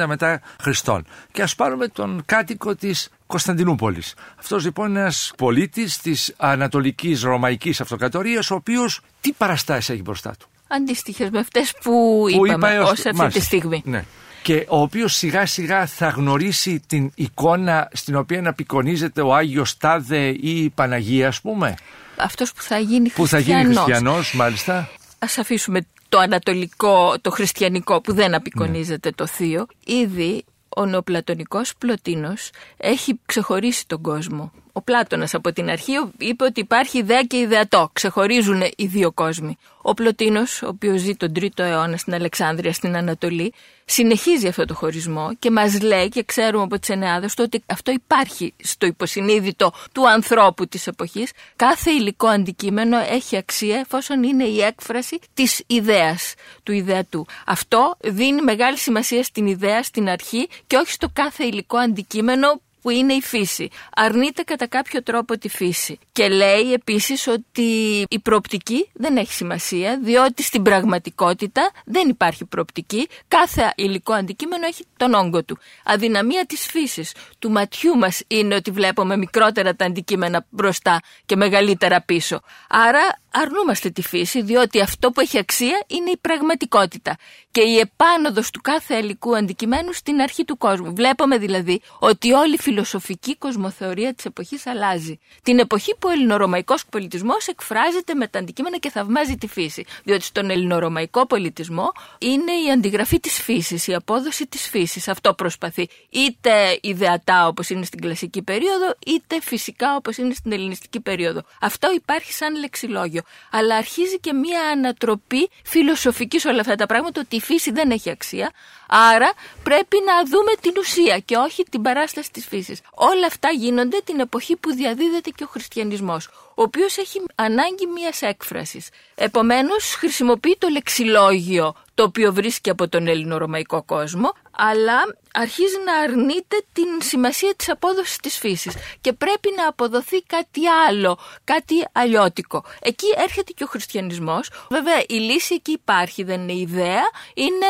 330 μετά Χριστόν. Και ας πάρουμε τον κάτοικο της Κωνσταντινούπολης. Αυτός λοιπόν είναι ένας πολίτης της Ανατολικής Ρωμαϊκής Αυτοκρατορίας, ο οποίος τι παραστάσεις έχει μπροστά του. Αντίστοιχες με αυτές που, που είπαμε είπα ως αυτή τη στιγμή. Ναι. Και ο οποίος σιγά σιγά θα γνωρίσει την εικόνα στην οποία απεικονίζεται ο Άγιος Τάδε ή η Παναγία ας πούμε. Αυτός που θα γίνει χριστιανός. Που θα γίνει χριστιανός μάλιστα ας αφήσουμε το ανατολικό, το χριστιανικό που δεν απεικονίζεται το θείο. Ήδη ο νεοπλατωνικός Πλωτίνος έχει ξεχωρίσει τον κόσμο. Ο Πλάτωνας από την αρχή είπε ότι υπάρχει ιδέα και ιδεατό. Ξεχωρίζουν οι δύο κόσμοι. Ο Πλωτίνος, ο οποίος ζει τον 3ο αιώνα στην Αλεξάνδρεια στην Ανατολή, συνεχίζει αυτό το χωρισμό και μας λέει και ξέρουμε από τις ενεάδες του ότι αυτό υπάρχει στο υποσυνείδητο του ανθρώπου της εποχής. Κάθε υλικό αντικείμενο έχει αξία εφόσον είναι η έκφραση της ιδέας, του ιδεατού. Αυτό δίνει μεγάλη σημασία στην ιδέα στην αρχή και όχι στο κάθε υλικό αντικείμενο που είναι η φύση. Αρνείται κατά κάποιο τρόπο τη φύση. Και λέει επίσης ότι η προοπτική δεν έχει σημασία, διότι στην πραγματικότητα δεν υπάρχει προοπτική. Κάθε υλικό αντικείμενο έχει τον όγκο του. Αδυναμία της φύσης του ματιού μας είναι ότι βλέπουμε μικρότερα τα αντικείμενα μπροστά και μεγαλύτερα πίσω. Άρα αρνούμαστε τη φύση, διότι αυτό που έχει αξία είναι η πραγματικότητα και η επάνωδος του κάθε υλικού αντικειμένου στην αρχή του κόσμου. Βλέπουμε δηλαδή ότι όλη η φιλοσοφική κοσμοθεωρία της εποχής αλλάζει. Την εποχή που ο ελληνορωμαϊκός πολιτισμός εκφράζεται με τα αντικείμενα και θαυμάζει τη φύση. Διότι στον ελληνορωμαϊκό πολιτισμό είναι η αντιγραφή της φύσης, η απόδοση της φύσης. Αυτό προσπαθεί. Είτε ιδεατά όπως είναι στην κλασική περίοδο, είτε φυσικά όπως είναι στην ελληνιστική περίοδο. Αυτό υπάρχει σαν λεξιλόγιο. Αλλά αρχίζει και μία ανατροπή φιλοσοφικής σε όλα αυτά τα πράγματα ότι η φύση δεν έχει αξία. Άρα πρέπει να δούμε την ουσία και όχι την παράσταση της φύσης. Όλα αυτά γίνονται την εποχή που διαδίδεται και ο χριστιανισμός, ο οποίος έχει ανάγκη μιας έκφρασης. Επομένως χρησιμοποιεί το λεξιλόγιο το οποίο βρίσκει από τον ελληνορωμαϊκό κόσμο, αλλά αρχίζει να αρνείται την σημασία της απόδοσης της φύσης και πρέπει να αποδοθεί κάτι άλλο, κάτι αλλιώτικο. Εκεί έρχεται και ο χριστιανισμός. Βέβαια η λύση εκεί υπάρχει, δεν είναι ιδέα, είναι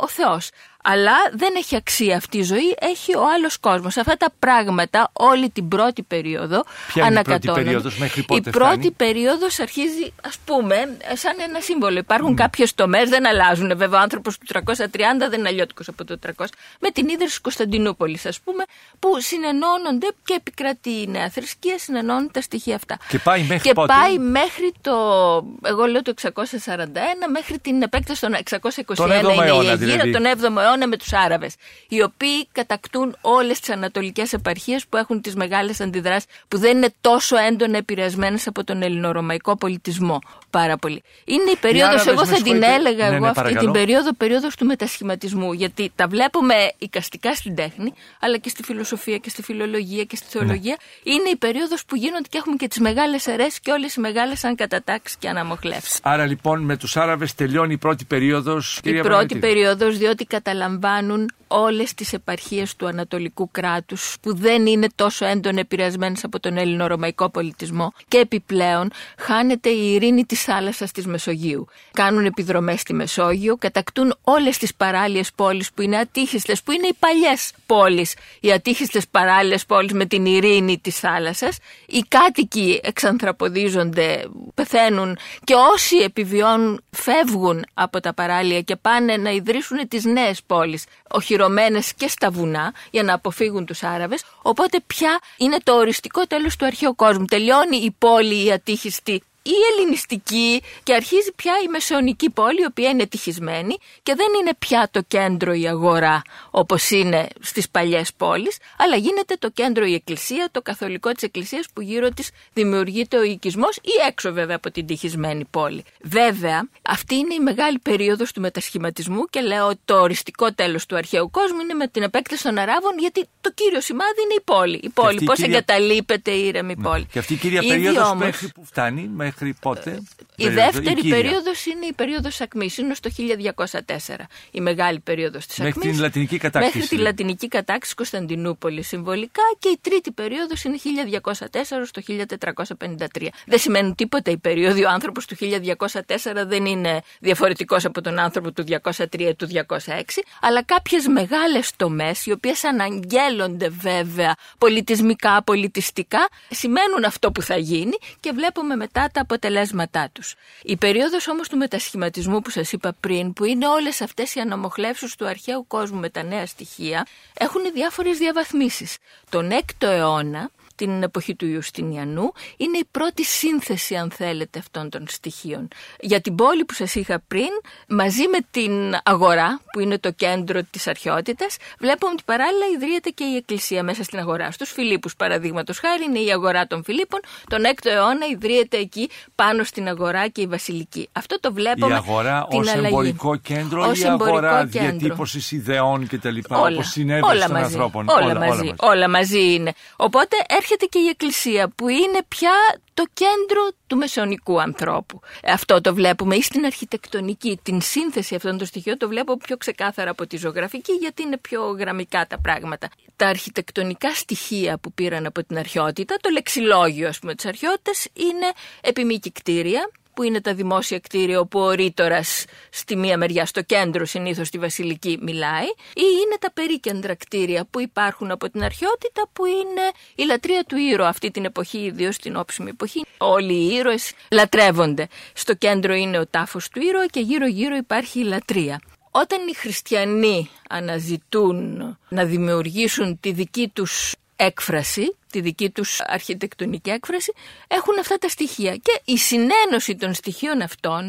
ο Θεός. Αλλά δεν έχει αξία αυτή η ζωή, έχει ο άλλος κόσμος. Αυτά τα πράγματα όλη την πρώτη περίοδο Ποια είναι η πρώτη περίοδος, μέχρι πότε Η πρώτη περίοδος αρχίζει, ας πούμε, σαν ένα σύμβολο. Υπάρχουν mm. κάποιες τομές, δεν αλλάζουν. Βέβαια, ο άνθρωπος του 330 δεν είναι αλλιώτικος από το 300. Με την ίδρυση Κωνσταντινούπολης, ας πούμε, που συνενώνονται και επικρατεί η νέα θρησκεία, συνενώνουν τα στοιχεία αυτά. Και πάει μέχρι και πότε; πάει μέχρι το. Εγώ λέω το 641, μέχρι την επέκταση των 621 Τον 7ο είναι η αιώνα, Αιγύρα, δηλαδή. τον 7ο αιώνα με τους Άραβες, οι οποίοι κατακτούν όλες τις ανατολικές επαρχίες που έχουν τις μεγάλες αντιδράσεις που δεν είναι τόσο έντονα επηρεασμένες από τον ελληνορωμαϊκό πολιτισμό. Πάρα πολύ. Είναι η περίοδος, Άραβες, εγώ με θα την συγχωρείτε. έλεγα Ναι, εγώ ναι, αυτή παρακαλώ. την περίοδο, περίοδος του μετασχηματισμού, γιατί τα βλέπουμε οικαστικά στην τέχνη, αλλά και στη φιλοσοφία και στη φιλολογία και στη θεολογία. Είναι η περίοδος που γίνονται και έχουμε και τις μεγάλες αιρέσεις και όλες οι μεγάλες ανκατατάξεις και αναμοχλεύσεις. Άρα λοιπόν με τους Άραβες τελειώνει η πρώτη περίοδος. Η κυρία πρώτη Παναγιωτίδη. περίοδος διότι καταλαμβάνουν όλες τις επαρχίες του Ανατολικού κράτους που δεν είναι τόσο έντονα επηρεασμένες από τον ελληνορωμαϊκό πολιτισμό και επιπλέον χάνεται η ειρήνη της θάλασσας της Μεσογείου. Κάνουν επιδρομές στη Μεσόγειο, κατακτούν όλες τις παράλιες πόλεις που είναι ατύχιστες, που είναι οι παλιές πόλεις, οι ατύχιστες παράλιες πόλεις με την ειρήνη της θάλασσας. Οι κάτοικοι εξανθραποδίζονται, πεθαίνουν και όσοι επιβιώνουν φεύγουν από τα παράλια και πάνε να ιδρύσουν τις νέες πόλεις, οχυρωμένες και στα βουνά για να αποφύγουν τους Άραβες. Οπότε πια είναι το οριστικό τέλος του αρχαίου κόσμου. Τελειώνει η πόλη η ατύχιστη η ελληνιστική και αρχίζει πια η μεσαιωνική πόλη η οποία είναι ευτυχισμένη και δεν είναι πια το κέντρο η αγορά όπως είναι στις παλιές πόλεις αλλά γίνεται το κέντρο η εκκλησία, το καθολικό της εκκλησίας που γύρω της δημιουργείται ο οικισμός ή έξω βέβαια από την τυχισμένη πόλη. Βέβαια αυτή είναι η μεγάλη περίοδος του μετασχηματισμού και λέω ότι το οριστικό τέλος του αρχαίου κόσμου είναι με την επέκταση των Αράβων γιατί το κύριο σημάδι είναι η πόλη. Η πόλη, αυτή η πώς κυρία- εγκαταλείπεται η ήρεμη πόλη. Και αυτή η κυρία Ήδη περίοδος όμως- μέχρι που φτάνει, μέχρι πότε. η περίοδο, δεύτερη κύρια; περίοδος είναι η περίοδος ακμής, είναι στο 1204. Η μεγάλη περίοδος της Μέχρι ακμής. την λατινική κατάκτηση. Μέχρι τη λατινική κατάκτηση Κωνσταντινούπολη συμβολικά και η τρίτη περίοδος είναι 1204 στο 1453. Δεν σημαίνει τίποτα η περίοδο. Ο άνθρωπος του 1204 δεν είναι διαφορετικός από τον άνθρωπο του 203 ή του 206, αλλά κάποιες μεγάλες τομές, οι οποίες αναγγέλλονται βέβαια πολιτισμικά, πολιτιστικά, σημαίνουν αυτό που θα γίνει και βλέπουμε μετά τα αποτελέσματά τους. Η περίοδος όμως του μετασχηματισμού που σας είπα πριν, που είναι όλες αυτές οι αναμοχλεύσεις του αρχαίου κόσμου με τα νέα στοιχεία, έχουν διάφορες διαβαθμίσεις. Τον 6ο αιώνα την εποχή του Ιουστινιανού. Είναι η πρώτη σύνθεση, αν θέλετε, αυτών των στοιχείων. Για την πόλη που σας είχα πριν, μαζί με την αγορά, που είναι το κέντρο της αρχαιότητας, βλέπουμε ότι παράλληλα ιδρύεται και η εκκλησία μέσα στην αγορά. Στους Φιλίππους, παραδείγματος χάρη, είναι η αγορά των Φιλίππων. Τον 6ο αιώνα ιδρύεται εκεί πάνω στην αγορά και η βασιλική. Αυτό το βλέπουμε. Η αγορά την ως αλλαγή. εμπορικό κέντρο Ως ή η αγορά εμπορικό κέντρο. διατύπωσης ιδεών και τα λοιπά, Όλα. όπως συνέβη όλα στον μαζί. ανθρώπων. Όλα, μαζί. Όλα μαζί είναι. Οπότε έρχεται και η Εκκλησία που είναι πια το κέντρο του μεσαιωνικού ανθρώπου. Αυτό το βλέπουμε ή στην αρχιτεκτονική. Την σύνθεση αυτών των στοιχείων το βλέπω πιο ξεκάθαρα από τη ζωγραφική γιατί είναι πιο γραμμικά τα πράγματα. Τα αρχιτεκτονικά στοιχεία που πήραν από την αρχαιότητα, το λεξιλόγιο ας πούμε της αρχαιότητας είναι επιμήκη κτίρια, που είναι τα δημόσια κτίρια όπου ο ρήτορας στη μία μεριά, στο κέντρο συνήθως στη Βασιλική, μιλάει, ή είναι τα περίκεντρα κτίρια που υπάρχουν από την αρχαιότητα, που είναι η λατρεία του ήρωα αυτή την εποχή, ιδίως στην όψιμη εποχή. Όλοι οι ήρωες λατρεύονται. Στο κέντρο είναι ο τάφος του ήρωα και γύρω-γύρω υπάρχει η λατρεία. Όταν οι χριστιανοί αναζητούν να δημιουργήσουν τη δική τους έκφραση, τη δική τους αρχιτεκτονική έκφραση, έχουν αυτά τα στοιχεία. Και η συνένωση των στοιχείων αυτών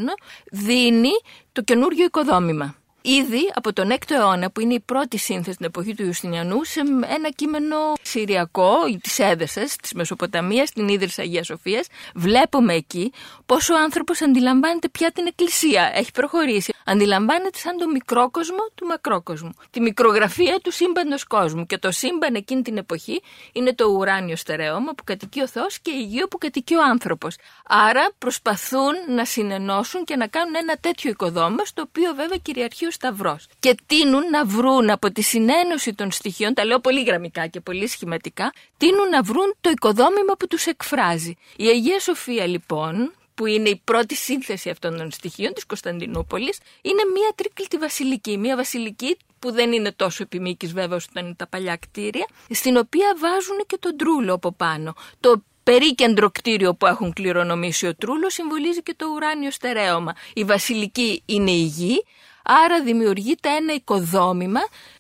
δίνει το καινούργιο οικοδόμημα. Ήδη από τον 6ο αιώνα, που είναι η πρώτη σύνθεση στην εποχή του Ιουστινιανού, σε ένα κείμενο συριακό της Έδεσας, της Μεσοποταμίας, την ίδρυση Αγίας Σοφίας, βλέπουμε εκεί πόσο ο άνθρωπος αντιλαμβάνεται πια την Εκκλησία. Έχει προχωρήσει. Αντιλαμβάνεται σαν το μικρόκοσμο του μακρόκοσμου. Τη μικρογραφία του σύμπαντος κόσμου. Και το σύμπαν εκείνη την εποχή είναι το ουράνιο στερέωμα που κατοικεί ο Θεός και η γη που κατοικεί ο άνθρωπος. Άρα προσπαθούν να συνενώσουν και να κάνουν ένα τέτοιο οικοδόμημα, στο οποίο βέβαια κυριαρχεί ο Σταυρός. Και τείνουν να βρουν από τη συνένωση των στοιχείων, τα λέω πολύ γραμμικά και πολύ σχηματικά, τείνουν να βρουν το οικοδόμημα που τους εκφράζει. Η Αγία Σοφία λοιπόν, που είναι η πρώτη σύνθεση αυτών των στοιχείων της Κωνσταντινούπολης, είναι μια τρίκλητη βασιλική. Μια βασιλική που δεν είναι τόσο επιμήκης βέβαια όσο ήταν τα παλιά κτίρια, στην οποία βάζουν και τον τρούλο από πάνω. Το περίκεντρο κτίριο που έχουν κληρονομήσει ο τρούλος συμβολίζει και το ουράνιο στερέωμα. Η βασιλική είναι η γη, άρα δημιουργείται ένα οικοδόμημα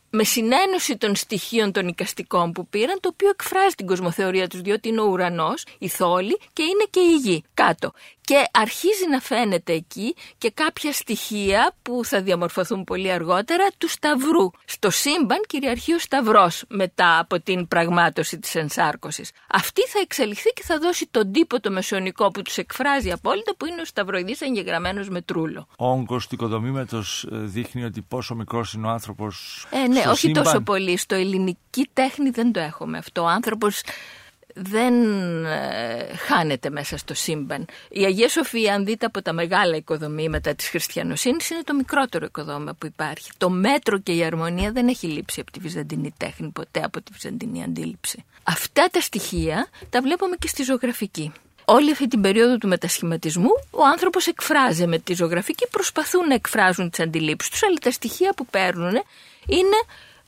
με συνένωση των στοιχείων των οικαστικών που πήραν, το οποίο εκφράζει την κοσμοθεωρία τους, διότι είναι ο ουρανός, η θόλη και είναι και η γη κάτω. Και αρχίζει να φαίνεται εκεί και κάποια στοιχεία που θα διαμορφωθούν πολύ αργότερα του Σταυρού. Στο σύμπαν κυριαρχεί ο Σταυρός μετά από την πραγμάτωση της ενσάρκωσης. Αυτή θα εξελιχθεί και θα δώσει τον τύπο το μεσαιωνικό που τους εκφράζει απόλυτα που είναι ο Σταυροειδής εγγεγραμμένος με τρούλο. Ο όγκος του οικοδομήματος ε, δείχνει ότι πόσο μικρός είναι ο άνθρωπος Ε, ναι, στο όχι σύμπαν. τόσο πολύ. Στο ελληνική τέχνη δεν το έχουμε αυτό. Ο άνθρωπος δεν ε, χάνεται μέσα στο σύμπαν. Η Αγία Σοφία, αν δείτε από τα μεγάλα οικοδομήματα της χριστιανοσύνης, είναι το μικρότερο οικοδόμημα που υπάρχει. Το μέτρο και η αρμονία δεν έχει λείψει από τη βυζαντινή τέχνη, ποτέ από τη βυζαντινή αντίληψη. Αυτά τα στοιχεία τα βλέπουμε και στη ζωγραφική. Όλη αυτή την περίοδο του μετασχηματισμού, ο άνθρωπος εκφράζει με τη ζωγραφική, προσπαθούν να εκφράζουν τις αντιλήψεις τους, αλλά τα στοιχεία που παίρνουν είναι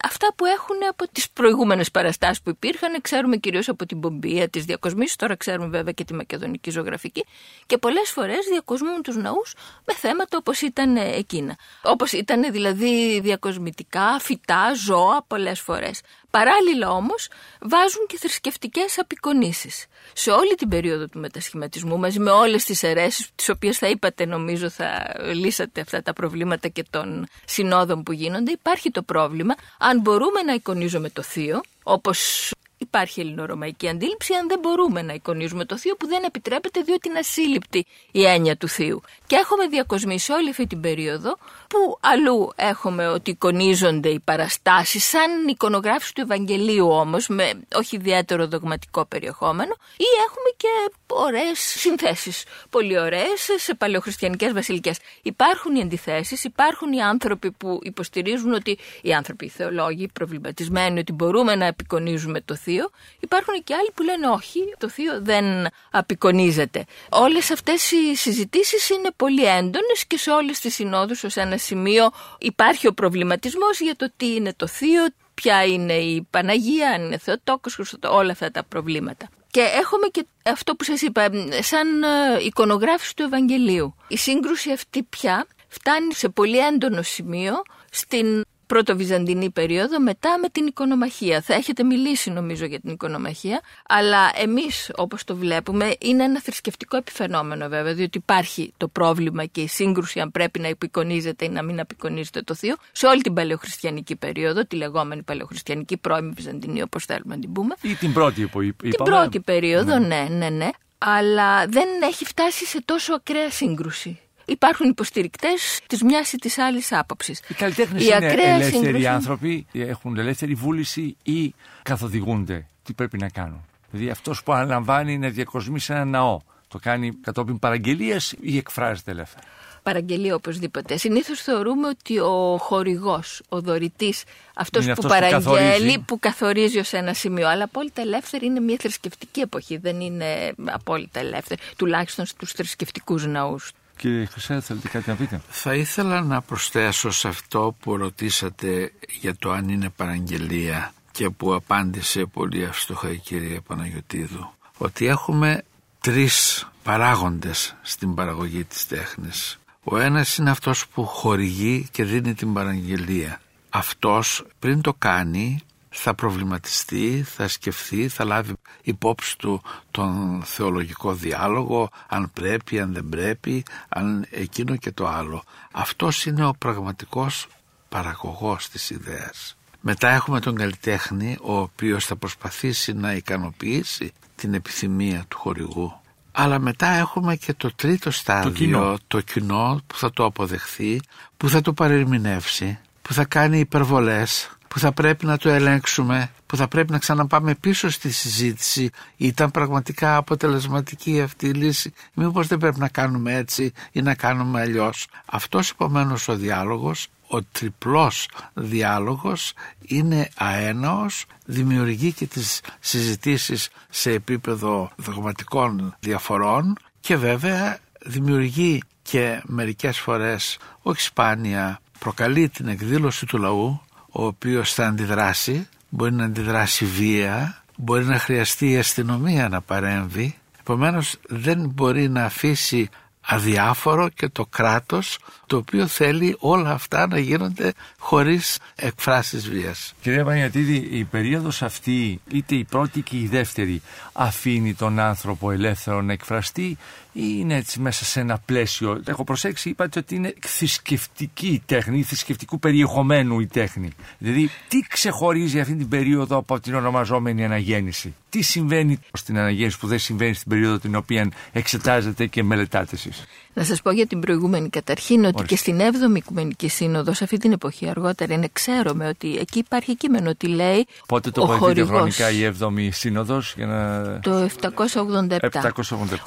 αυτά που έχουν από τις προηγούμενες παραστάσεις που υπήρχαν. Ξέρουμε κυρίως από την Πομπία, τι διακοσμήσει, τώρα ξέρουμε βέβαια και τη μακεδονική ζωγραφική. Και πολλές φορές διακοσμούν τους ναούς με θέματα όπως ήταν εκείνα. Όπως ήταν δηλαδή διακοσμητικά, φυτά, ζώα πολλές φορές. Παράλληλα όμως βάζουν και θρησκευτικές απεικονίσεις. Σε όλη την περίοδο του μετασχηματισμού μαζί με όλες τις αιρέσεις τις οποίες θα είπατε νομίζω θα λύσατε αυτά τα προβλήματα και των συνόδων που γίνονται υπάρχει το πρόβλημα αν μπορούμε να εικονίζουμε το θείο όπως Υπάρχει ελληνορωμαϊκή αντίληψη αν δεν μπορούμε να εικονίζουμε το θείο που δεν επιτρέπεται διότι είναι ασύλληπτη η έννοια του θείου. Και έχουμε διακοσμήσει όλη αυτή την περίοδο που αλλού έχουμε ότι εικονίζονται οι παραστάσεις σαν εικονογράφηση του Ευαγγελίου όμως με όχι ιδιαίτερο δογματικό περιεχόμενο ή έχουμε και ωραίες συνθέσεις, πολύ ωραίες σε παλαιοχριστιανικές βασιλικές. Υπάρχουν οι αντιθέσεις, υπάρχουν οι άνθρωποι που υποστηρίζουν ότι οι άνθρωποι, οι θεολόγοι προβληματισμένοι ότι μπορούμε να επικονίζουμε το θείο. Υπάρχουν και άλλοι που λένε όχι, το θείο δεν απεικονίζεται. Όλες αυτές οι συζητήσεις είναι πολύ έντονες και σε όλες τις συνόδους ως ένα σημείο υπάρχει ο προβληματισμός για το τι είναι το θείο, ποια είναι η Παναγία, αν είναι Θεοτόκος, Χριστοτό, όλα αυτά τα προβλήματα. Και έχουμε και αυτό που σας είπα, σαν ε, εικονογράφηση του Ευαγγελίου. Η σύγκρουση αυτή πια φτάνει σε πολύ έντονο σημείο στην πρωτοβυζαντινή περίοδο μετά με την οικονομαχία. Θα έχετε μιλήσει νομίζω για την οικονομαχία, αλλά εμείς όπως το βλέπουμε είναι ένα θρησκευτικό επιφαινόμενο βέβαια, διότι υπάρχει το πρόβλημα και η σύγκρουση αν πρέπει να υπηκονίζεται ή να μην απεικονίζεται το θείο σε όλη την παλαιοχριστιανική περίοδο, τη λεγόμενη παλαιοχριστιανική πρώιμη Βυζαντινή όπως θέλουμε να την πούμε. Ή την πρώτη που είπαμε. Την πρώτη περίοδο, ναι, ναι, ναι. Αλλά δεν έχει φτάσει σε τόσο ακραία σύγκρουση υπάρχουν υποστηρικτές της μιας ή της άλλης άποψης. Οι καλλιτέχνες είναι ελεύθεροι σύγκρουση... άνθρωποι, έχουν ελεύθερη βούληση ή καθοδηγούνται τι πρέπει να κάνουν; Δηλαδή αυτός που αναλαμβάνει είναι διακοσμής σε ένα ναό. Το κάνει κατόπιν παραγγελίας ή εκφράζεται ελεύθερα. Παραγγελία οπωσδήποτε. Συνήθως θεωρούμε ότι ο χορηγός, ο δωρητής, αυτός που αυτός παραγγέλει, που καθορίζει ως ένα σημείο. Αλλά απόλυτα ελεύθερη είναι μια θρησκευτική εποχή. Δεν είναι απόλυτα ελεύθερη. Τουλάχιστον στους θρησκευτικούς ναούς. Κύριε Χρυσέ, θέλετε κάτι να πείτε; Θα ήθελα να προσθέσω σε αυτό που ρωτήσατε για το αν είναι παραγγελία και που απάντησε πολύ αυστοχά η κυρία Παναγιωτίδου ότι έχουμε τρεις παράγοντες στην παραγωγή της τέχνης. Ο ένας είναι αυτός που χορηγεί και δίνει την παραγγελία. Αυτός πριν το κάνει θα προβληματιστεί, θα σκεφτεί, θα λάβει υπόψη του τον θεολογικό διάλογο, αν πρέπει, αν δεν πρέπει, αν εκείνο και το άλλο. Αυτός είναι ο πραγματικός παραγωγός της ιδέας. Μετά έχουμε τον καλλιτέχνη, ο οποίος θα προσπαθήσει να ικανοποιήσει την επιθυμία του χορηγού. Αλλά μετά έχουμε και το τρίτο στάδιο, το κοινό, το κοινό που θα το αποδεχθεί, που θα το παρερμηνεύσει, που θα κάνει υπερβολές, που θα πρέπει να το ελέγξουμε, που θα πρέπει να ξαναπάμε πίσω στη συζήτηση. Ήταν πραγματικά αποτελεσματική αυτή η λύση. Μήπως δεν πρέπει να κάνουμε έτσι ή να κάνουμε αλλιώς. Αυτός επομένως ο διάλογος ο τριπλός διάλογος είναι αέναος, δημιουργεί και τις συζητήσεις σε επίπεδο δογματικών διαφορών και βέβαια δημιουργεί και μερικές φορές, όχι σπάνια, προκαλεί την εκδήλωση του λαού ο οποίος θα αντιδράσει, μπορεί να αντιδράσει βία, μπορεί να χρειαστεί η αστυνομία να παρέμβει. Επομένως δεν μπορεί να αφήσει αδιάφορο και το κράτος το οποίο θέλει όλα αυτά να γίνονται χωρίς εκφράσεις βίας. Κυρία Πανιατίδη, η περίοδος αυτή, είτε η πρώτη και η δεύτερη, αφήνει τον άνθρωπο ελεύθερο να εκφραστεί ή είναι έτσι μέσα σε ένα πλαίσιο. Έχω προσέξει, είπατε ότι είναι θρησκευτική η τέχνη, θρησκευτικού περιεχομένου η τέχνη. Δηλαδή, τι ξεχωρίζει αυτή την περίοδο από την ονομαζόμενη αναγέννηση; Τι συμβαίνει στην αναγέννηση που δεν συμβαίνει στην περίοδο την οποία εξετάζετε και μελετάτε εσείς; Να σας πω για την προηγούμενη καταρχήν ότι και στην 7η Οικουμενική Σύνοδο, σε αυτή την εποχή αργότερα, είναι ξέρουμε ότι εκεί υπάρχει κείμενο ότι λέει. Πότε το χωρίζεται χρονικά η 7η Σύνοδος, για να. Το 787. 787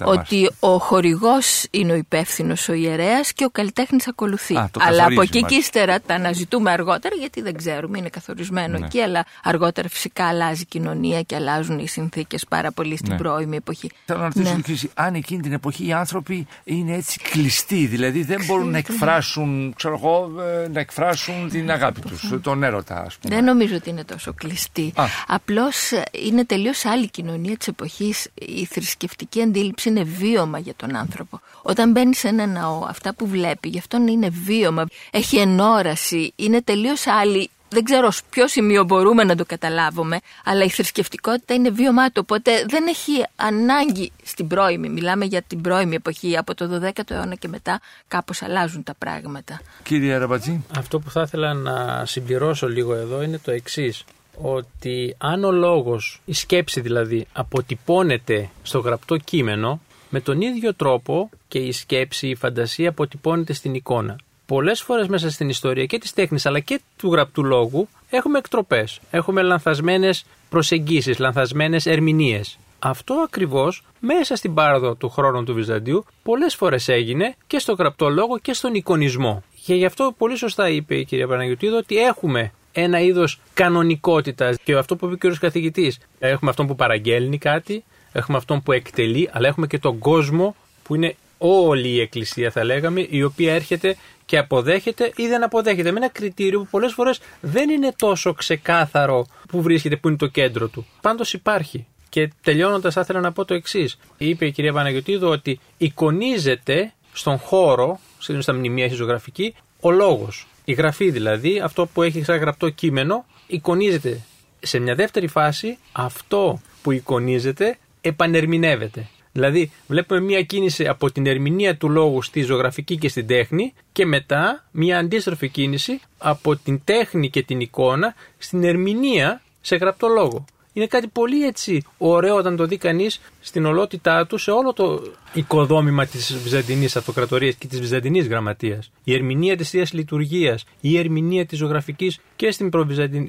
ότι ο χορηγός είναι ο υπεύθυνος, ο ιερέας και ο καλλιτέχνης ακολουθεί. Α, αλλά από εκεί και ύστερα τα αναζητούμε αργότερα, γιατί δεν ξέρουμε, είναι καθορισμένο ναι. εκεί, αλλά αργότερα φυσικά αλλάζει η κοινωνία και αλλάζουν οι συνθήκες πάρα πολύ στην ναι. πρώιμη εποχή. Θέλω να ρωτήσω, ναι. αν εκείνη την εποχή οι άνθρωποι είναι έτσι κλειστοί, δηλαδή δεν μπορούν να εκφράσουν, ξέρω εγώ, ε, να εκφράσουν την αγάπη τους, τον έρωτα ας πούμε. Δεν νομίζω ότι είναι τόσο κλειστοί. Απλώς ε, είναι τελείως άλλη κοινωνία της εποχής. Η θρησκευτική αντίληψη είναι βίωμα για τον άνθρωπο. Όταν μπαίνει σε ένα ναό, αυτά που βλέπει, γι' αυτόν είναι βίωμα, έχει ενόραση, είναι τελείως άλλη δεν ξέρω σε ποιο σημείο μπορούμε να το καταλάβουμε, αλλά η θρησκευτικότητα είναι βίωμά του, οπότε δεν έχει ανάγκη στην πρώιμη. Μιλάμε για την πρώιμη εποχή, από το 12ο αιώνα και μετά κάπως αλλάζουν τα πράγματα. Κύριε Ραμπατζή. Αυτό που θα ήθελα να συμπληρώσω λίγο εδώ είναι το εξής ότι αν ο λόγος, η σκέψη δηλαδή, αποτυπώνεται στο γραπτό κείμενο, με τον ίδιο τρόπο και η σκέψη, η φαντασία αποτυπώνεται στην εικόνα πολλές φορές μέσα στην ιστορία και της τέχνης αλλά και του γραπτού λόγου έχουμε εκτροπές. Έχουμε λανθασμένες προσεγγίσεις, λανθασμένες ερμηνείες. Αυτό ακριβώς μέσα στην πάροδο του χρόνου του Βυζαντίου πολλές φορές έγινε και στο γραπτό λόγο και στον εικονισμό. Και γι' αυτό πολύ σωστά είπε η κυρία Παναγιωτήδο ότι έχουμε ένα είδος κανονικότητας. Και αυτό που είπε ο κ. καθηγητής, έχουμε αυτόν που παραγγέλνει κάτι, έχουμε αυτόν που εκτελεί, αλλά έχουμε και τον κόσμο που είναι όλη η Εκκλησία θα λέγαμε, η οποία έρχεται και αποδέχεται ή δεν αποδέχεται. Με ένα κριτήριο που πολλές φορές δεν είναι τόσο ξεκάθαρο που βρίσκεται, που είναι το κέντρο του. Πάντως υπάρχει. Και τελειώνοντας, θα ήθελα να πω το εξής. Είπε η κυρία Παναγιωτήδου ότι εικονίζεται στον χώρο, στα μνημεία, στη ζωγραφική, ο λόγος. Η γραφή δηλαδή, αυτό που έχει σαν γραπτό κείμενο, εικονίζεται. Σε μια δεύτερη φάση, αυτό που εικονίζεται επανερμηνεύεται. Δηλαδή, βλέπουμε μία κίνηση από την ερμηνεία του λόγου στη ζωγραφική και στην τέχνη και μετά μία αντίστροφη κίνηση από την τέχνη και την εικόνα στην ερμηνεία σε γραπτό λόγο. Είναι κάτι πολύ έτσι ωραίο όταν το δει κανείς στην ολότητά του σε όλο το οικοδόμημα της Βυζαντινής Αυτοκρατορίας και της Βυζαντινής Γραμματείας. Η ερμηνεία της θείας λειτουργίας, η ερμηνεία της ζωγραφικής και στην,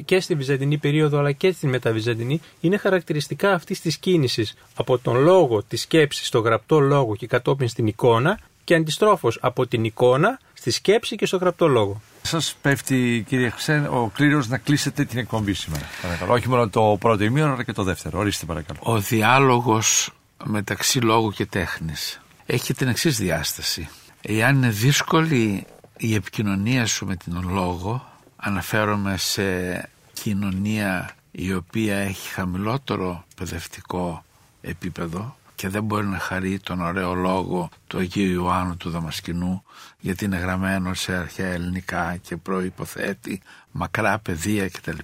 και στη Βυζαντινή περίοδο αλλά και στην Μεταβυζαντινή είναι χαρακτηριστικά αυτής της κίνησης από τον λόγο, της σκέψης, στο γραπτό λόγο και κατόπιν στην εικόνα και αντιστρόφως από την εικόνα στη σκέψη και στο γραπτό λόγο. Σας πέφτει, κύριε Χρυσέν, ο κλήρος να κλείσετε την εκπομπή σήμερα. Παρακαλώ. Όχι μόνο το πρώτο ημίωρο, αλλά και το δεύτερο. Ορίστε, παρακαλώ. Ο διάλογος μεταξύ λόγου και τέχνης έχει την εξής διάσταση. Εάν είναι δύσκολη η επικοινωνία σου με την λόγο, αναφέρομαι σε κοινωνία η οποία έχει χαμηλότερο παιδευτικό επίπεδο, και δεν μπορεί να χαρεί τον ωραίο λόγο του Αγίου Ιωάννου του Δαμασκηνού γιατί είναι γραμμένο σε αρχαία ελληνικά και προϋποθέτει μακρά παιδεία κτλ.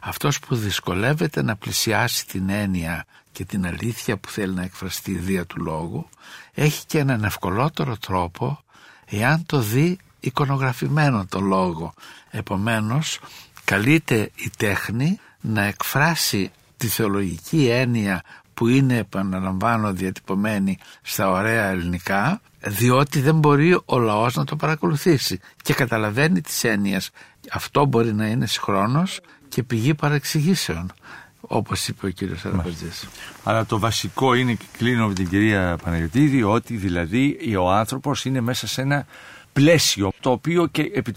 Αυτός που δυσκολεύεται να πλησιάσει την έννοια και την αλήθεια που θέλει να εκφραστεί δια του λόγου έχει και έναν ευκολότερο τρόπο εάν το δει εικονογραφημένο το λόγο. Επομένως καλείται η τέχνη να εκφράσει τη θεολογική έννοια που είναι επαναλαμβάνω διατυπωμένη στα ωραία ελληνικά διότι δεν μπορεί ο λαός να το παρακολουθήσει και καταλαβαίνει τις έννοιες. Αυτό μπορεί να είναι συγχρόνως και πηγή παρεξηγήσεων όπως είπε ο κύριος Αραπατζής. Αλλά το βασικό είναι και κλείνω με την κυρία Παναγιωτήδη ότι δηλαδή ο άνθρωπος είναι μέσα σε ένα πλαίσιο το οποίο και επί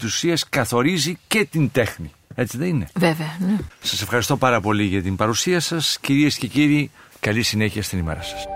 καθορίζει και την τέχνη. Έτσι δεν είναι; Βέβαια, ναι. Σας ευχαριστώ πάρα πολύ για την παρουσία σας. Κυρίες και κύριοι, Καλή συνέχεια στην ημέρα σας.